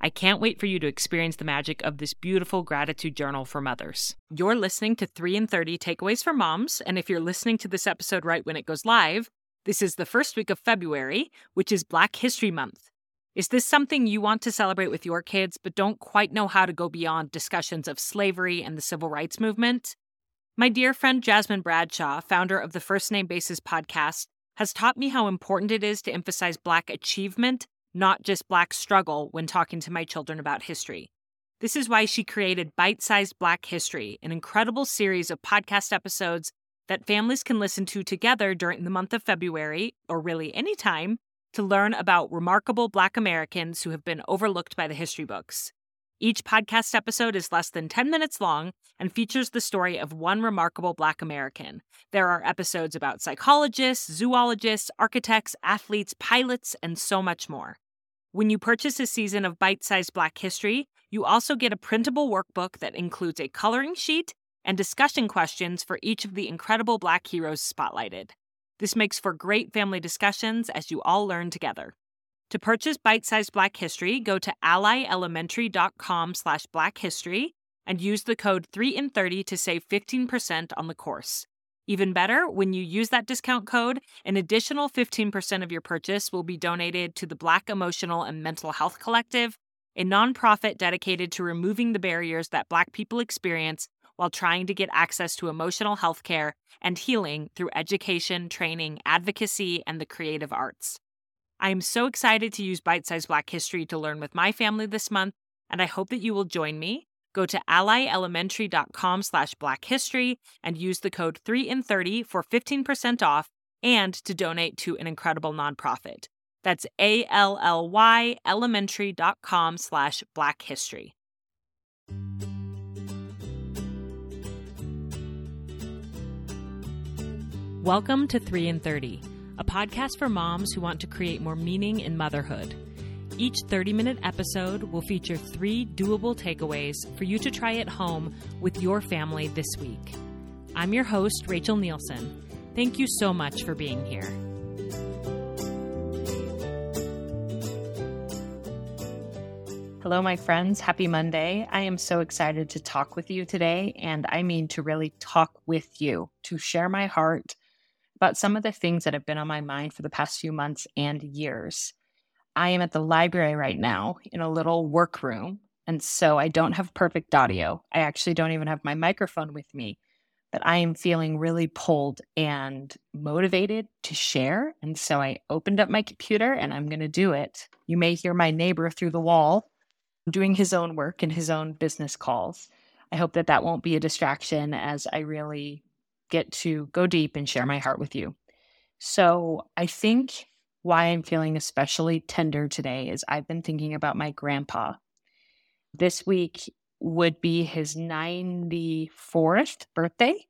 I can't wait for you to experience the magic of this beautiful gratitude journal for mothers. You're listening to 3 in 30 Takeaways for Moms, and if you're listening to this episode right when it goes live, this is the first week of February, which is Black History Month. Is this something you want to celebrate with your kids, but don't quite know how to go beyond discussions of slavery and the civil rights movement? My dear friend Jasmine Bradshaw, founder of the First Name Basis podcast, has taught me how important it is to emphasize Black achievement, not just Black struggle, when talking to my children about history. This is why she created Bite Sized Black History, an incredible series of podcast episodes that families can listen to together during the month of February, or really any time, to learn about remarkable Black Americans who have been overlooked by the history books. Each podcast episode is less than 10 minutes long and features the story of one remarkable Black American. There are episodes about psychologists, zoologists, architects, athletes, pilots, and so much more. When you purchase a season of bite sized Black history, you also get a printable workbook that includes a coloring sheet and discussion questions for each of the incredible Black heroes spotlighted. This makes for great family discussions as you all learn together. To purchase bite-sized Black History, go to allyelementary.com slash blackhistory and use the code 3in30 to save 15% on the course. Even better, when you use that discount code, an additional 15% of your purchase will be donated to the Black Emotional and Mental Health Collective, a nonprofit dedicated to removing the barriers that Black people experience while trying to get access to emotional health care and healing through education, training, advocacy, and the creative arts. I am so excited to use Bite Size Black History to learn with my family this month, and I hope that you will join me. Go to allyelementary.com slash blackhistory and use the code 3in30 for 15% off and to donate to an incredible nonprofit. That's A-L-L-Y elementary.com slash blackhistory. Welcome to 3 in 30, a podcast for moms who want to create more meaning in motherhood. Each 30 minute episode will feature three doable takeaways for you to try at home with your family this week. I'm your host, Rachel Nielsen. Thank you so much for being here. Hello, my friends. Happy Monday. I am so excited to talk with you today, and I mean to really talk with you, to share my heart about some of the things that have been on my mind for the past few months and years. I am at the library right now in a little workroom, and so I don't have perfect audio. I actually don't even have my microphone with me, but I am feeling really pulled and motivated to share. And so I opened up my computer and I'm going to do it. You may hear my neighbor through the wall doing his own work and his own business calls. I hope that that won't be a distraction as I really get to go deep and share my heart with you. So, I think why I'm feeling especially tender today is I've been thinking about my grandpa. This week would be his 94th birthday,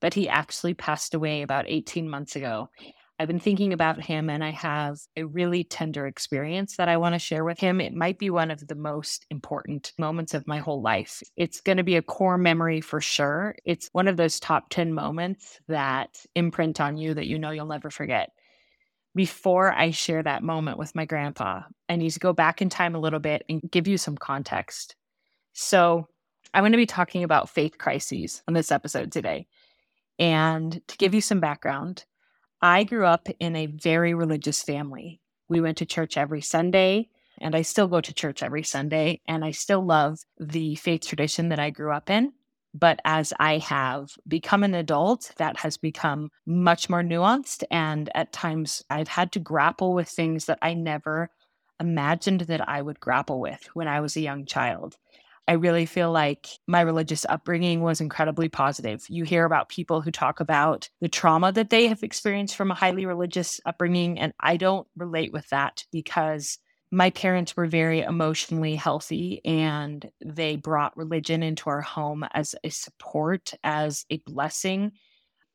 but he actually passed away about 18 months ago. I've been thinking about him and I have a really tender experience that I want to share with him. It might be one of the most important moments of my whole life. It's going to be a core memory for sure. It's one of those top 10 moments that imprint on you that you know you'll never forget. Before I share that moment with my grandpa, I need to go back in time a little bit and give you some context. So, I'm going to be talking about faith crises on this episode today. And to give you some background, I grew up in a very religious family. We went to church every Sunday. and I still go to church every Sunday and I still love the faith tradition that I grew up in. But as I have become an adult, that has become much more nuanced. And at times I've had to grapple with things that I never imagined that I would grapple with when I was a young child. I really feel like my religious upbringing was incredibly positive. You hear about people who talk about the trauma that they have experienced from a highly religious upbringing, and I don't relate with that because my parents were very emotionally healthy and they brought religion into our home as a support, as a blessing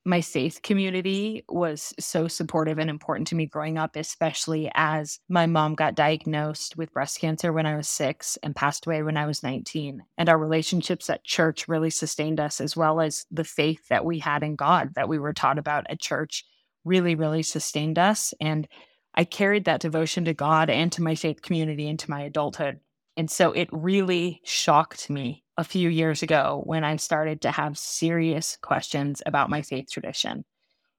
my faith community was so supportive and important to me growing up, especially as my mom got diagnosed with breast cancer when I was six and passed away when I was 19. And our relationships at church really sustained us, as well as the faith that we had in God that we were taught about at church really, really sustained us. And I carried that devotion to God and to my faith community into my adulthood. And so it really shocked me a few years ago when I started to have serious questions about my faith tradition.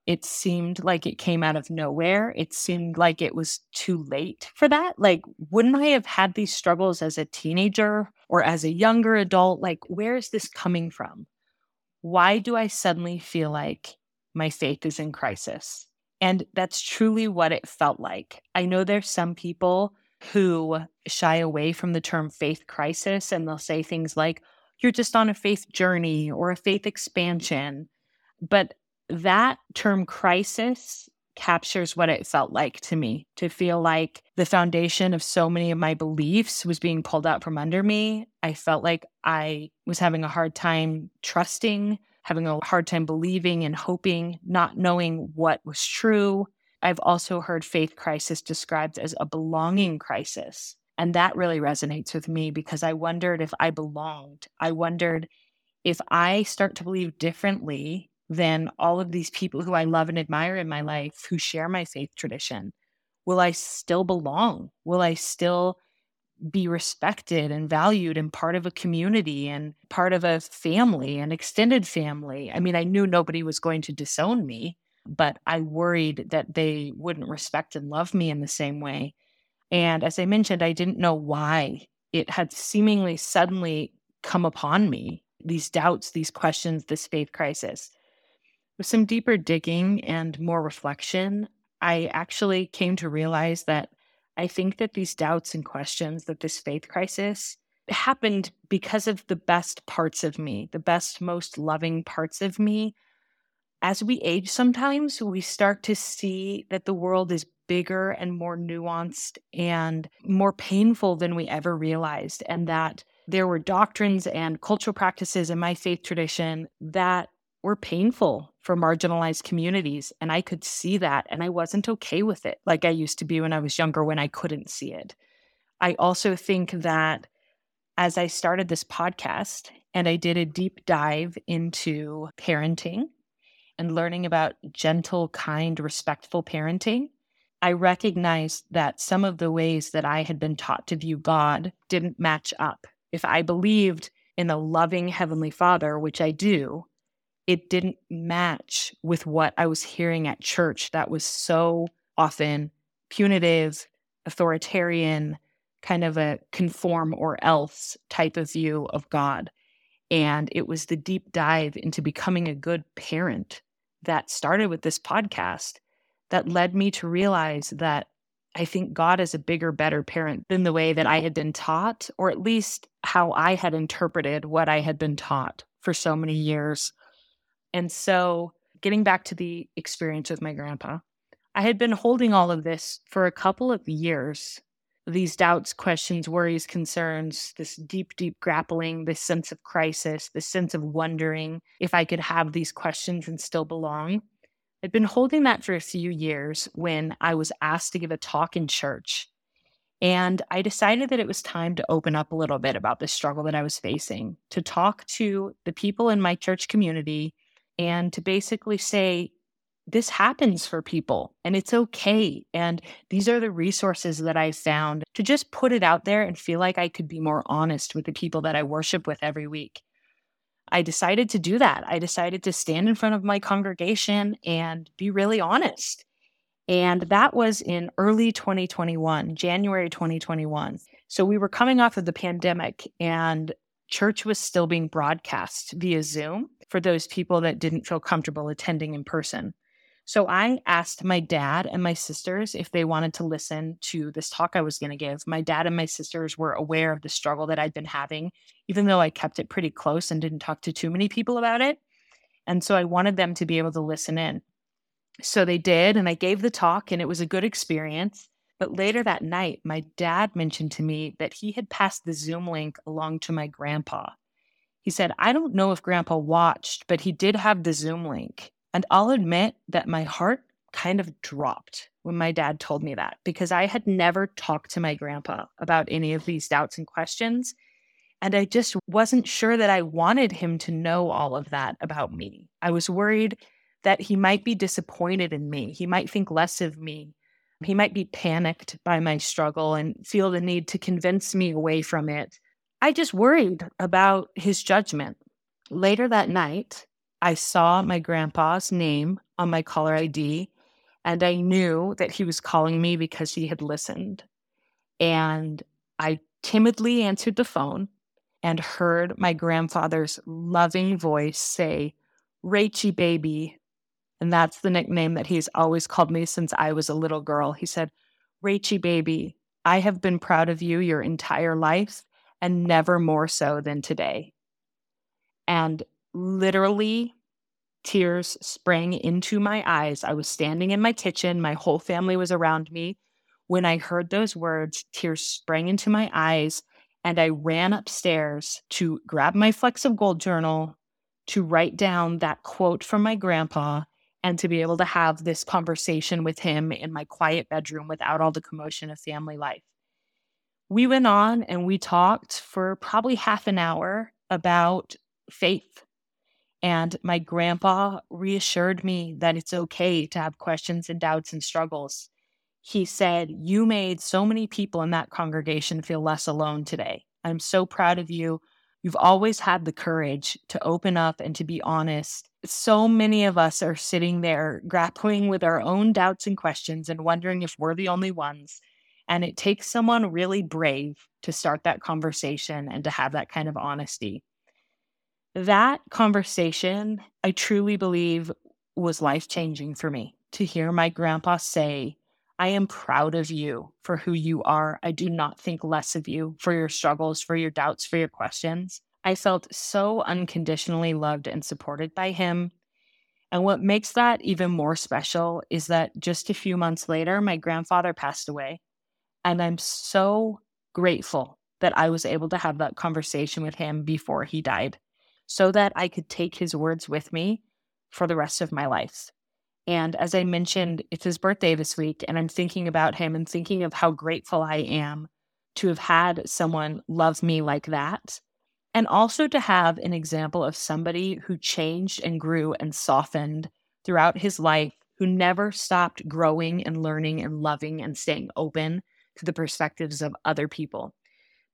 It seemed like it came out of nowhere. It seemed like it was too late for that. Like, wouldn't I have had these struggles as a teenager or as a younger adult? Like, where is this coming from? Why do I suddenly feel like my faith is in crisis? And that's truly what it felt like. I know there's some people who shy away from the term faith crisis and they'll say things like, you're just on a faith journey or a faith expansion. But that term crisis captures what it felt like to me to feel like the foundation of so many of my beliefs was being pulled out from under me. I felt like I was having a hard time trusting, having a hard time believing and hoping, not knowing what was true. I've also heard faith crisis described as a belonging crisis. And that really resonates with me because I wondered if I belonged. I wondered if I start to believe differently than all of these people who I love and admire in my life who share my faith tradition, will I still belong? Will I still be respected and valued and part of a community and part of a family, an extended family? I mean, I knew nobody was going to disown me, but I worried that they wouldn't respect and love me in the same way. And as I mentioned, I didn't know why it had seemingly suddenly come upon me these doubts, these questions, this faith crisis. With some deeper digging and more reflection, I actually came to realize that I think that these doubts and questions, that this faith crisis happened because of the best parts of me, the best, most loving parts of me. As we age, sometimes we start to see that the world is bigger and more nuanced and more painful than we ever realized. And that there were doctrines and cultural practices in my faith tradition that were painful for marginalized communities. And I could see that. And I wasn't okay with it like I used to be when I was younger when I couldn't see it. I also think that as I started this podcast and I did a deep dive into parenting and learning about gentle, kind, respectful parenting, I recognized that some of the ways that I had been taught to view God didn't match up. If I believed in a loving Heavenly Father, which I do, it didn't match with what I was hearing at church that was so often punitive, authoritarian, kind of a conform or else type of view of God. And it was the deep dive into becoming a good parent that started with this podcast that led me to realize that I think God is a bigger, better parent than the way that I had been taught, or at least how I had interpreted what I had been taught for so many years. And so, getting back to the experience with my grandpa, I had been holding all of this for a couple of years these doubts, questions, worries, concerns, this deep, deep grappling, this sense of crisis, this sense of wondering if I could have these questions and still belong. I'd been holding that for a few years when I was asked to give a talk in church. And I decided that it was time to open up a little bit about the struggle that I was facing, to talk to the people in my church community, and to basically say, this happens for people and it's okay. And these are the resources that I found to just put it out there and feel like I could be more honest with the people that I worship with every week. I decided to do that. I decided to stand in front of my congregation and be really honest. And that was in early 2021, January 2021. So we were coming off of the pandemic and church was still being broadcast via Zoom for those people that didn't feel comfortable attending in person. So I asked my dad and my sisters if they wanted to listen to this talk I was going to give. My dad and my sisters were aware of the struggle that I'd been having, even though I kept it pretty close and didn't talk to too many people about it. And so I wanted them to be able to listen in. So they did, and I gave the talk, and it was a good experience. But later that night, my dad mentioned to me that he had passed the Zoom link along to my grandpa. He said, I don't know if grandpa watched, but he did have the Zoom link. And I'll admit that my heart kind of dropped when my dad told me that because I had never talked to my grandpa about any of these doubts and questions. And I just wasn't sure that I wanted him to know all of that about me. I was worried that he might be disappointed in me. He might think less of me. He might be panicked by my struggle and feel the need to convince me away from it. I just worried about his judgment. Later that night, I saw my grandpa's name on my caller ID, and I knew that he was calling me because he had listened. And I timidly answered the phone and heard my grandfather's loving voice say, Rachy baby. And that's the nickname that he's always called me since I was a little girl. He said, Rachy baby, I have been proud of you your entire life and never more so than today. And literally tears sprang into my eyes. I was standing in my kitchen, my whole family was around me. When I heard those words, tears sprang into my eyes, and I ran upstairs to grab my Flecks of Gold journal to write down that quote from my grandpa and to be able to have this conversation with him in my quiet bedroom without all the commotion of family life. We went on and we talked for probably half an hour about faith and my grandpa reassured me that it's okay to have questions and doubts and struggles. He said, You made so many people in that congregation feel less alone today. I'm so proud of you. You've always had the courage to open up and to be honest. So many of us are sitting there grappling with our own doubts and questions and wondering if we're the only ones. And it takes someone really brave to start that conversation and to have that kind of honesty that conversation, I truly believe, was life changing for me to hear my grandpa say, I am proud of you for who you are. I do not think less of you for your struggles, for your doubts, for your questions. I felt so unconditionally loved and supported by him. And what makes that even more special is that just a few months later, my grandfather passed away. And I'm so grateful that I was able to have that conversation with him before he died so that I could take his words with me for the rest of my life. And as I mentioned, it's his birthday this week, and I'm thinking about him and thinking of how grateful I am to have had someone love me like that. And also to have an example of somebody who changed and grew and softened throughout his life, who never stopped growing and learning and loving and staying open to the perspectives of other people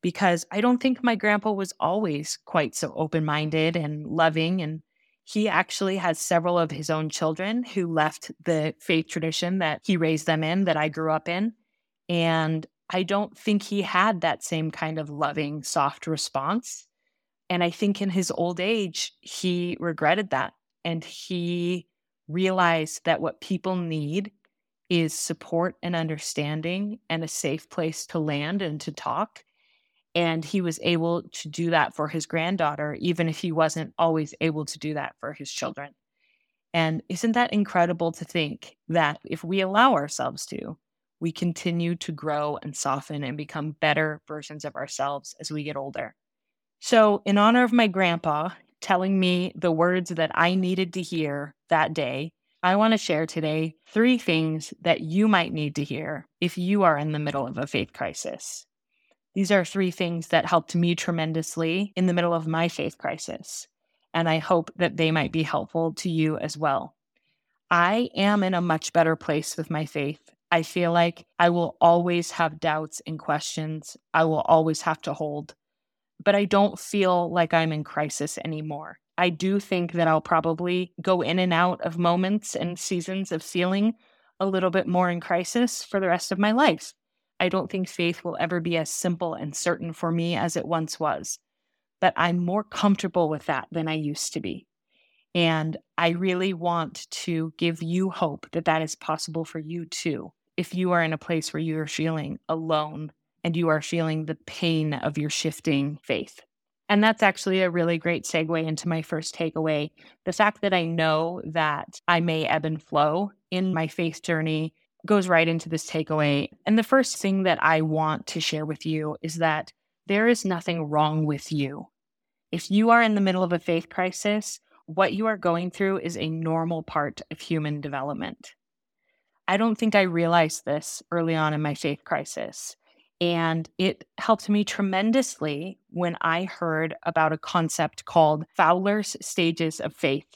because I don't think my grandpa was always quite so open minded and loving. And he actually has several of his own children who left the faith tradition that he raised them in, that I grew up in. And I don't think he had that same kind of loving, soft response. And I think in his old age, he regretted that. And he realized that what people need is support and understanding and a safe place to land and to talk and he was able to do that for his granddaughter, even if he wasn't always able to do that for his children. And isn't that incredible to think that if we allow ourselves to, we continue to grow and soften and become better versions of ourselves as we get older? So, in honor of my grandpa telling me the words that I needed to hear that day, I want to share today three things that you might need to hear if you are in the middle of a faith crisis. These are three things that helped me tremendously in the middle of my faith crisis. And I hope that they might be helpful to you as well. I am in a much better place with my faith. I feel like I will always have doubts and questions. I will always have to hold, but I don't feel like I'm in crisis anymore. I do think that I'll probably go in and out of moments and seasons of feeling a little bit more in crisis for the rest of my life. I don't think faith will ever be as simple and certain for me as it once was, but I'm more comfortable with that than I used to be. And I really want to give you hope that that is possible for you too. If you are in a place where you are feeling alone and you are feeling the pain of your shifting faith. And that's actually a really great segue into my first takeaway. The fact that I know that I may ebb and flow in my faith journey goes right into this takeaway. And the first thing that I want to share with you is that there is nothing wrong with you. If you are in the middle of a faith crisis, what you are going through is a normal part of human development. I don't think I realized this early on in my faith crisis. And it helped me tremendously when I heard about a concept called Fowler's Stages of Faith.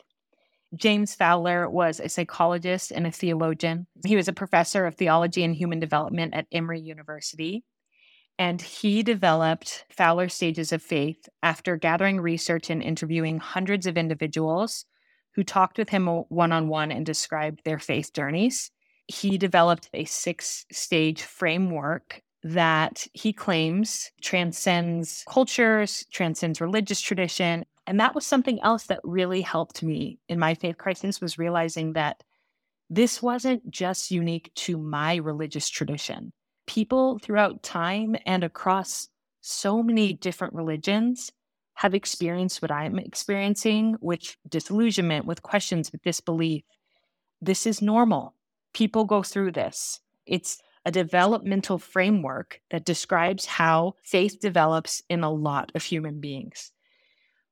James Fowler was a psychologist and a theologian. He was a professor of theology and human development at Emory University. And he developed Fowler's Stages of Faith after gathering research and interviewing hundreds of individuals who talked with him one on one and described their faith journeys. He developed a six stage framework that he claims transcends cultures, transcends religious tradition. And that was something else that really helped me in my faith crisis was realizing that this wasn't just unique to my religious tradition people throughout time and across so many different religions have experienced what I'm experiencing with disillusionment, with questions, with disbelief. This is normal. People go through this. It's a developmental framework that describes how faith develops in a lot of human beings.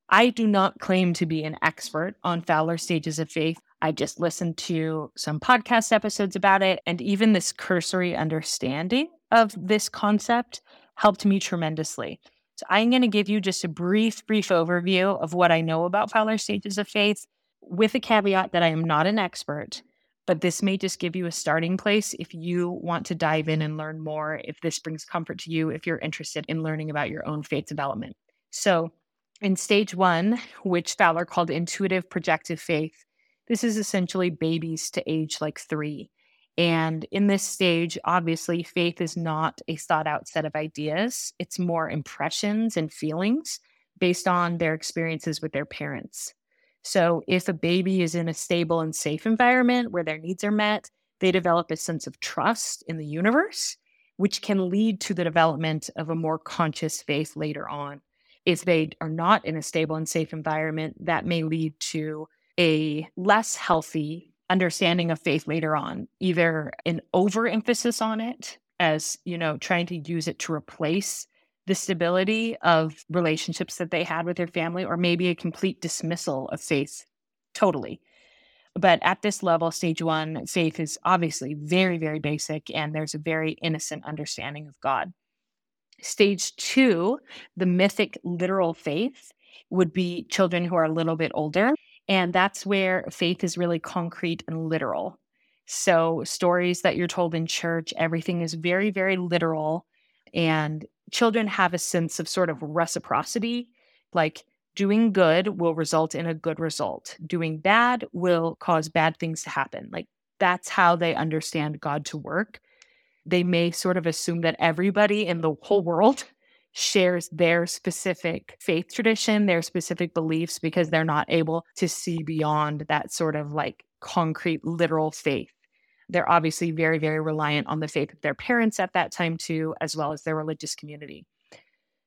I do not claim to be an expert on Fowler stages of faith. I just listened to some podcast episodes about it, and even this cursory understanding of this concept helped me tremendously. So, I'm going to give you just a brief, brief overview of what I know about Fowler stages of faith with a caveat that I am not an expert, but this may just give you a starting place if you want to dive in and learn more, if this brings comfort to you, if you're interested in learning about your own faith development. So, in stage one, which Fowler called intuitive projective faith, this is essentially babies to age like three. And in this stage, obviously, faith is not a thought out set of ideas, it's more impressions and feelings based on their experiences with their parents. So, if a baby is in a stable and safe environment where their needs are met, they develop a sense of trust in the universe, which can lead to the development of a more conscious faith later on. If they are not in a stable and safe environment, that may lead to a less healthy understanding of faith later on, either an overemphasis on it as, you know, trying to use it to replace the stability of relationships that they had with their family, or maybe a complete dismissal of faith totally. But at this level, stage one, faith is obviously very, very basic, and there's a very innocent understanding of God. Stage two, the mythic literal faith, would be children who are a little bit older and that's where faith is really concrete and literal. So, stories that you're told in church, everything is very, very literal. And children have a sense of sort of reciprocity, like doing good will result in a good result, doing bad will cause bad things to happen. Like that's how they understand God to work. They may sort of assume that everybody in the whole world shares their specific faith tradition, their specific beliefs, because they're not able to see beyond that sort of like concrete, literal faith. They're obviously very, very reliant on the faith of their parents at that time, too, as well as their religious community.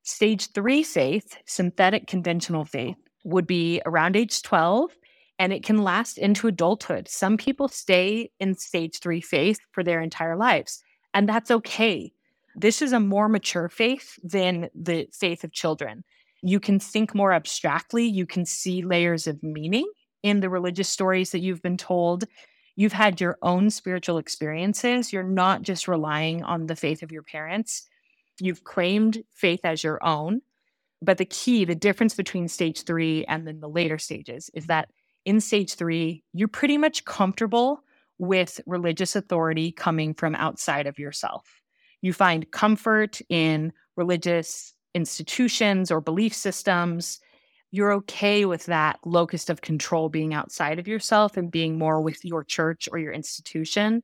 Stage three faith, synthetic conventional faith, would be around age 12 and it can last into adulthood. Some people stay in stage three faith for their entire lives, and that's okay. This is a more mature faith than the faith of children. You can think more abstractly, you can see layers of meaning in the religious stories that you've been told. You've had your own spiritual experiences. You're not just relying on the faith of your parents. You've claimed faith as your own. But the key, the difference between stage three and then the later stages is that in stage three, you're pretty much comfortable with religious authority coming from outside of yourself. You find comfort in religious institutions or belief systems. You're okay with that locus of control being outside of yourself and being more with your church or your institution.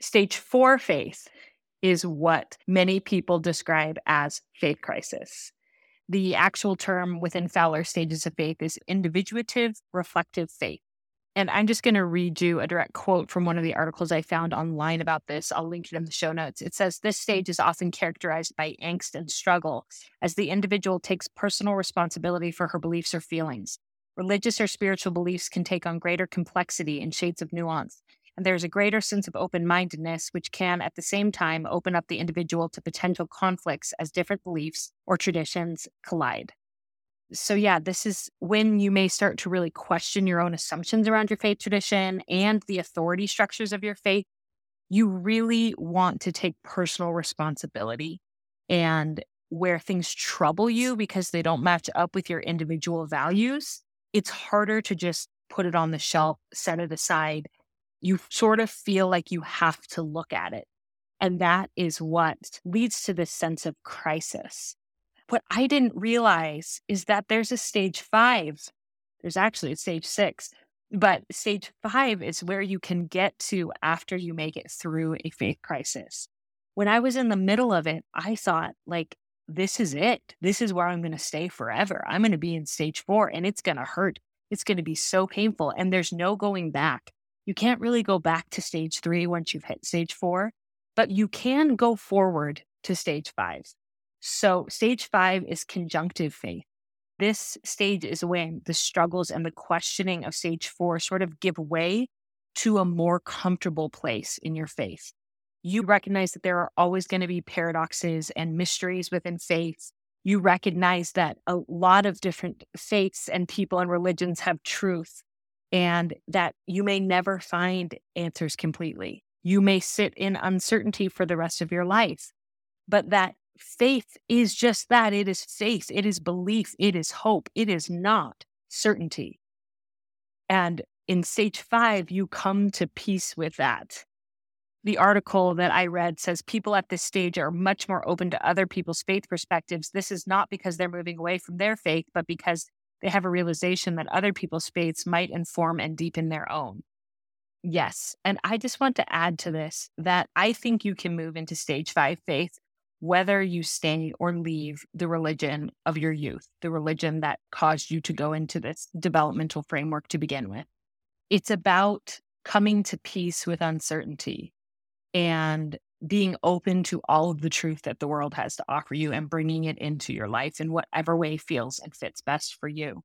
Stage four faith is what many people describe as faith crisis. The actual term within Fowler stages of faith is individuative reflective faith. And I'm just going to read you a direct quote from one of the articles I found online about this. I'll link it in the show notes. It says this stage is often characterized by angst and struggle as the individual takes personal responsibility for her beliefs or feelings. Religious or spiritual beliefs can take on greater complexity and shades of nuance. And there's a greater sense of open mindedness, which can at the same time open up the individual to potential conflicts as different beliefs or traditions collide so yeah, this is when you may start to really question your own assumptions around your faith tradition and the authority structures of your faith. You really want to take personal responsibility and where things trouble you because they don't match up with your individual values, it's harder to just put it on the shelf, set it aside. You sort of feel like you have to look at it. And that is what leads to this sense of crisis what I didn't realize is that there's a stage five. There's actually a stage six, but stage five is where you can get to after you make it through a faith crisis. When I was in the middle of it, I thought, like, this is it. This is where I'm going to stay forever. I'm going to be in stage four and it's going to hurt. It's going to be so painful and there's no going back. You can't really go back to stage three once you've hit stage four, but you can go forward to stage five. So, stage five is conjunctive faith. This stage is when the struggles and the questioning of stage four sort of give way to a more comfortable place in your faith. You recognize that there are always going to be paradoxes and mysteries within faith. You recognize that a lot of different faiths and people and religions have truth, and that you may never find answers completely. You may sit in uncertainty for the rest of your life, but that faith is just that it is faith, it is belief, it is hope, it is not certainty. And in stage five, you come to peace with that. The article that I read says people at this stage are much more open to other people's faith perspectives. This is not because they're moving away from their faith, but because they have a realization that other people's faiths might inform and deepen their own. Yes. And I just want to add to this that I think you can move into stage five faith whether you stay or leave the religion of your youth, the religion that caused you to go into this developmental framework to begin with. It's about coming to peace with uncertainty and being open to all of the truth that the world has to offer you and bringing it into your life in whatever way feels and fits best for you.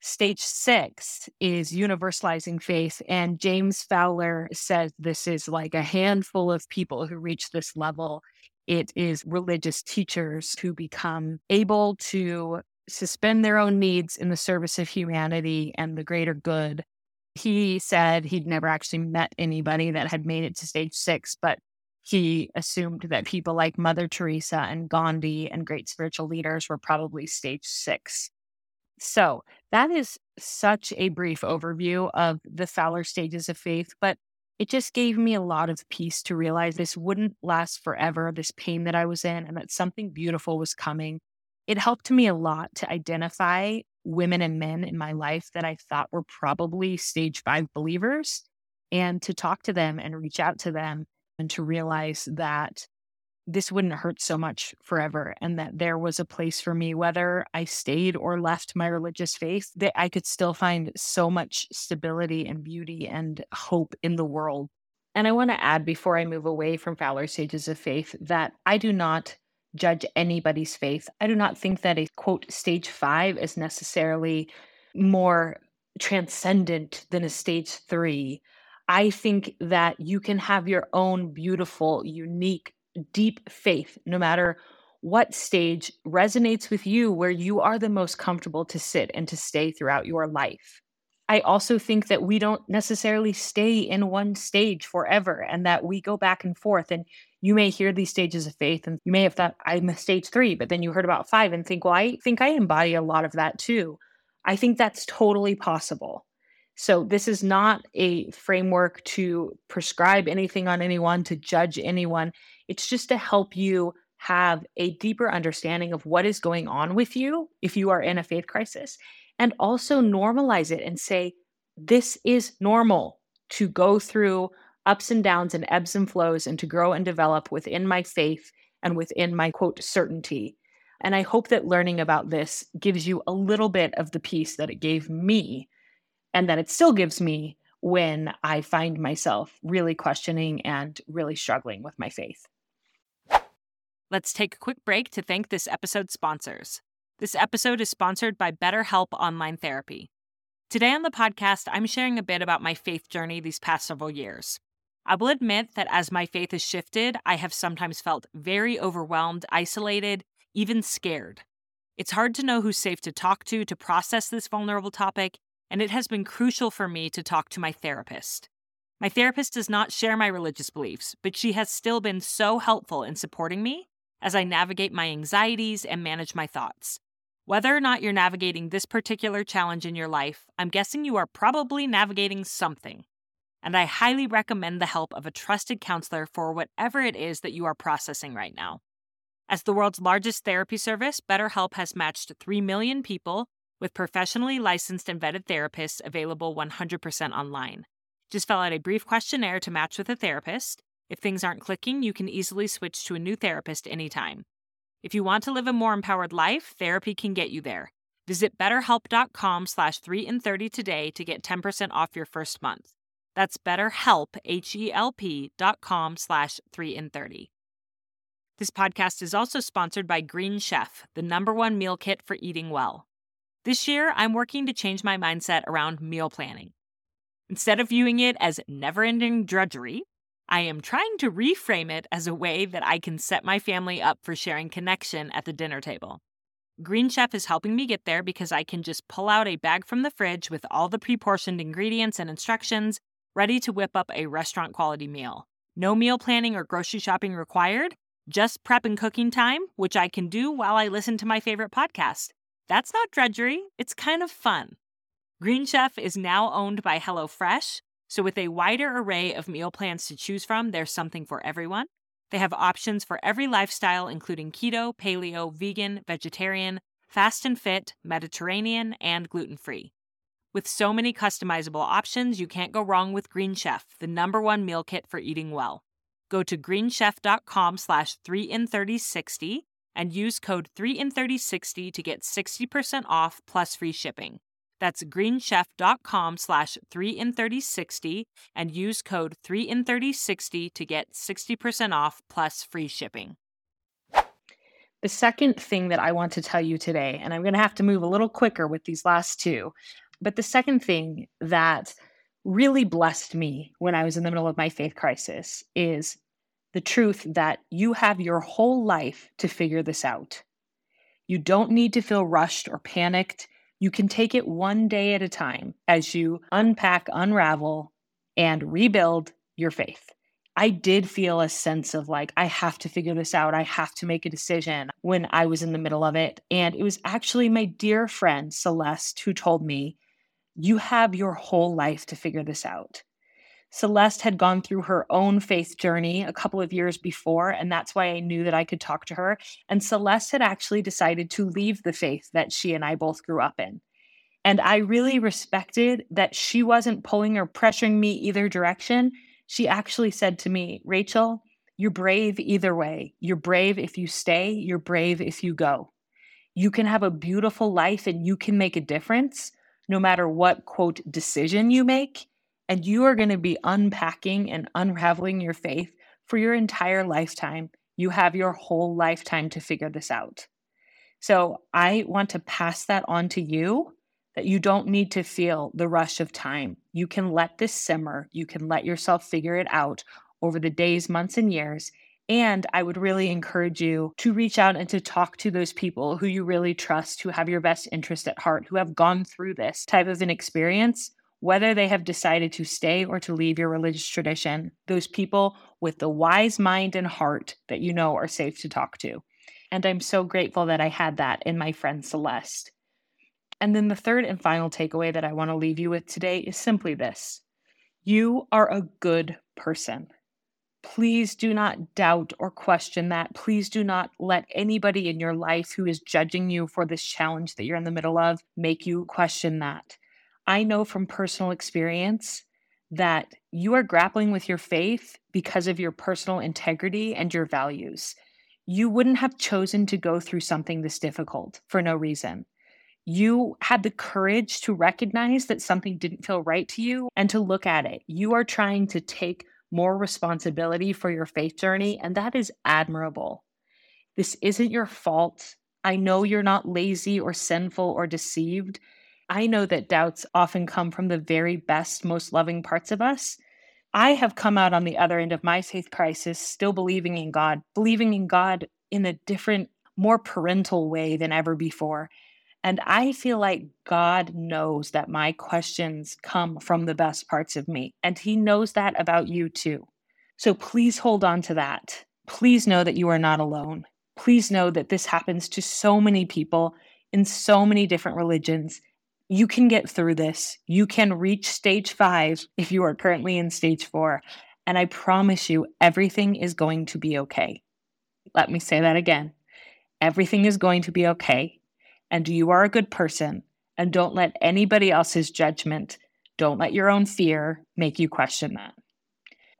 Stage six is universalizing faith. And James Fowler says this is like a handful of people who reach this level it is religious teachers who become able to suspend their own needs in the service of humanity and the greater good. He said he'd never actually met anybody that had made it to stage six, but he assumed that people like Mother Teresa and Gandhi and great spiritual leaders were probably stage six. So that is such a brief overview of the Fowler stages of faith, but it just gave me a lot of peace to realize this wouldn't last forever, this pain that I was in, and that something beautiful was coming. It helped me a lot to identify women and men in my life that I thought were probably stage five believers and to talk to them and reach out to them and to realize that this wouldn't hurt so much forever and that there was a place for me whether i stayed or left my religious faith that i could still find so much stability and beauty and hope in the world. And i want to add before i move away from fowler stages of faith that i do not judge anybody's faith. I do not think that a quote stage 5 is necessarily more transcendent than a stage 3 I think that you can have your own beautiful, unique deep faith, no matter what stage resonates with you, where you are the most comfortable to sit and to stay throughout your life. I also think that we don't necessarily stay in one stage forever and that we go back and forth. And you may hear these stages of faith and you may have thought, I'm a stage three, but then you heard about five and think, well, I think I embody a lot of that too. I think that's totally possible. So, this is not a framework to prescribe anything on anyone, to judge anyone. It's just to help you have a deeper understanding of what is going on with you if you are in a faith crisis, and also normalize it and say, this is normal to go through ups and downs and ebbs and flows and to grow and develop within my faith and within my quote certainty. And I hope that learning about this gives you a little bit of the peace that it gave me and that it still gives me when I find myself really questioning and really struggling with my faith. Let's take a quick break to thank this episode's sponsors. This episode is sponsored by BetterHelp Online Therapy. Today on the podcast, I'm sharing a bit about my faith journey these past several years. I will admit that as my faith has shifted, I have sometimes felt very overwhelmed, isolated, even scared. It's hard to know who's safe to talk to to process this vulnerable topic, and it has been crucial for me to talk to my therapist. My therapist does not share my religious beliefs, but she has still been so helpful in supporting me as I navigate my anxieties and manage my thoughts. Whether or not you're navigating this particular challenge in your life, I'm guessing you are probably navigating something. And I highly recommend the help of a trusted counselor for whatever it is that you are processing right now. As the world's largest therapy service, BetterHelp has matched 3 million people with professionally licensed and vetted therapists available 100% online. Just fill out a brief questionnaire to match with a therapist. If things aren't clicking, you can easily switch to a new therapist anytime. If you want to live a more empowered life, therapy can get you there. Visit betterhelp.com slash 3 in 30 today to get 10% off your first month. That's betterhelp, H-E-L-P dot com slash 3 in 30. This podcast is also sponsored by Green Chef, the number one meal kit for eating well. This year, I'm working to change my mindset around meal planning. Instead of viewing it as never ending drudgery, I am trying to reframe it as a way that I can set my family up for sharing connection at the dinner table. Green Chef is helping me get there because I can just pull out a bag from the fridge with all the pre portioned ingredients and instructions, ready to whip up a restaurant quality meal. No meal planning or grocery shopping required, just prep and cooking time, which I can do while I listen to my favorite podcast. That's not drudgery, it's kind of fun. Green Chef is now owned by HelloFresh, so with a wider array of meal plans to choose from, there's something for everyone. They have options for every lifestyle, including keto, paleo, vegan, vegetarian, fast and fit, Mediterranean, and gluten free. With so many customizable options, you can't go wrong with Green Chef, the number one meal kit for eating well. Go to greenchef.com slash 3 in 3060 and use code 3 in 3060 to get 60% off plus free shipping. That's greenchef.com slash 3 in 3060 and use code 3 in 3060 to get 60% off plus free shipping. The second thing that I want to tell you today, and I'm going to have to move a little quicker with these last two, but the second thing that really blessed me when I was in the middle of my faith crisis is the truth that you have your whole life to figure this out. You don't need to feel rushed or panicked. You can take it one day at a time as you unpack, unravel, and rebuild your faith. I did feel a sense of like, I have to figure this out. I have to make a decision when I was in the middle of it. And it was actually my dear friend, Celeste, who told me, You have your whole life to figure this out. Celeste had gone through her own faith journey a couple of years before, and that's why I knew that I could talk to her. And Celeste had actually decided to leave the faith that she and I both grew up in. And I really respected that she wasn't pulling or pressuring me either direction. She actually said to me, Rachel, you're brave either way. You're brave if you stay, you're brave if you go. You can have a beautiful life and you can make a difference no matter what, quote, decision you make and you are going to be unpacking and unraveling your faith for your entire lifetime. You have your whole lifetime to figure this out. So I want to pass that on to you that you don't need to feel the rush of time. You can let this simmer, you can let yourself figure it out over the days, months, and years. And I would really encourage you to reach out and to talk to those people who you really trust, who have your best interest at heart, who have gone through this type of an experience whether they have decided to stay or to leave your religious tradition, those people with the wise mind and heart that you know are safe to talk to. And I'm so grateful that I had that in my friend Celeste. And then the third and final takeaway that I want to leave you with today is simply this you are a good person. Please do not doubt or question that. Please do not let anybody in your life who is judging you for this challenge that you're in the middle of make you question that. I know from personal experience that you are grappling with your faith because of your personal integrity and your values. You wouldn't have chosen to go through something this difficult for no reason. You had the courage to recognize that something didn't feel right to you and to look at it. You are trying to take more responsibility for your faith journey, and that is admirable. This isn't your fault. I know you're not lazy or sinful or deceived. I know that doubts often come from the very best, most loving parts of us. I have come out on the other end of my faith crisis still believing in God, believing in God in a different, more parental way than ever before. And I feel like God knows that my questions come from the best parts of me. And He knows that about you too. So please hold on to that. Please know that you are not alone. Please know that this happens to so many people in so many different religions. You can get through this. You can reach stage five if you are currently in stage four. And I promise you, everything is going to be okay. Let me say that again. Everything is going to be okay and you are a good person and don't let anybody else's judgment, don't let your own fear make you question that.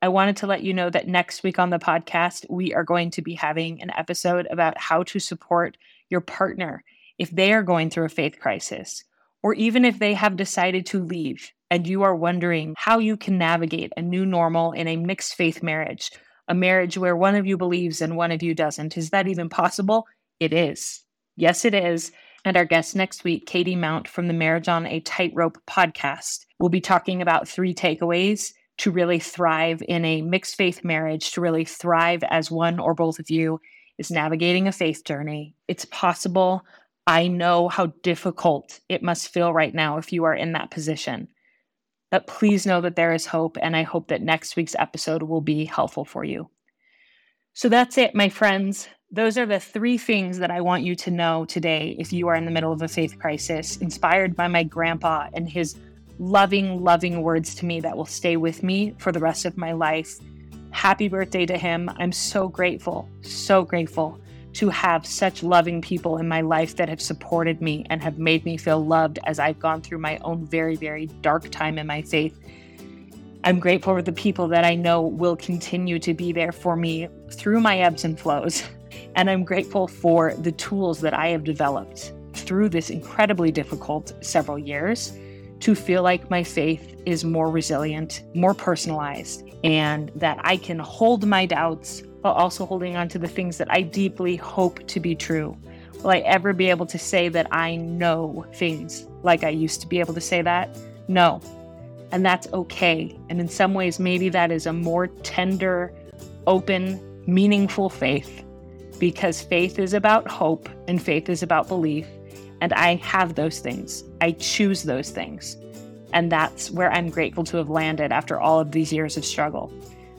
I wanted to let you know that next week on the podcast, we are going to be having an episode about how to support your partner if they are going through a faith crisis, or even if they have decided to leave and you are wondering how you can navigate a new normal in a mixed faith marriage, a marriage where one of you believes and one of you doesn't. Is that even possible? It is. Yes, it is. And our guest next week, Katie Mount from the Marriage on a Tightrope podcast, will be talking about three takeaways to really thrive in a mixed faith marriage, to really thrive as one or both of you is navigating a faith journey. It's possible. I know how difficult it must feel right now if you are in that position. But please know that there is hope, and I hope that next week's episode will be helpful for you. So that's it, my friends. Those are the three things that I want you to know today if you are in the middle of a faith crisis, inspired by my grandpa and his loving, loving words to me that will stay with me for the rest of my life. Happy birthday to him. I'm so grateful, so grateful to have such loving people in my life that have supported me and have made me feel loved as I've gone through my own very, very dark time in my faith. I'm grateful for the people that I know will continue to be there for me through my ebbs and flows. And I'm grateful for the tools that I have developed through this incredibly difficult several years to feel like my faith is more resilient, more personalized, and that I can hold my doubts while also holding on to the things that I deeply hope to be true. Will I ever be able to say that I know things like I used to be able to say that? No. And that's okay. And in some ways, maybe that is a more tender, open, meaningful faith because faith is about hope and faith is about belief. And I have those things. I choose those things. And that's where I'm grateful to have landed after all of these years of struggle.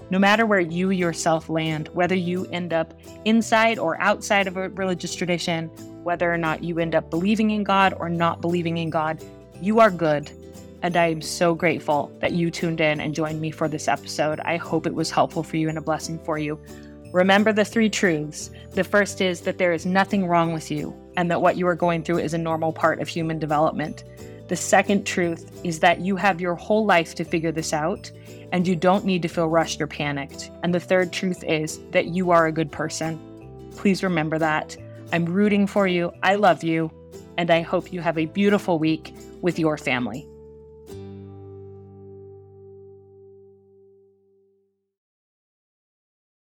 No matter where you yourself land, whether you end up inside or outside of a religious tradition, whether or not you end up believing in God or not believing in God, you are good. And I am so grateful that you tuned in and joined me for this episode. I hope it was helpful for you and a blessing for you. Remember the three truths. The first is that there is nothing wrong with you and that what you are going through is a normal part of human development. The second truth is that you have your whole life to figure this out and you don't need to feel rushed or panicked. And the third truth is that you are a good person. Please remember that. I'm rooting for you. I love you. And I hope you have a beautiful week with your family.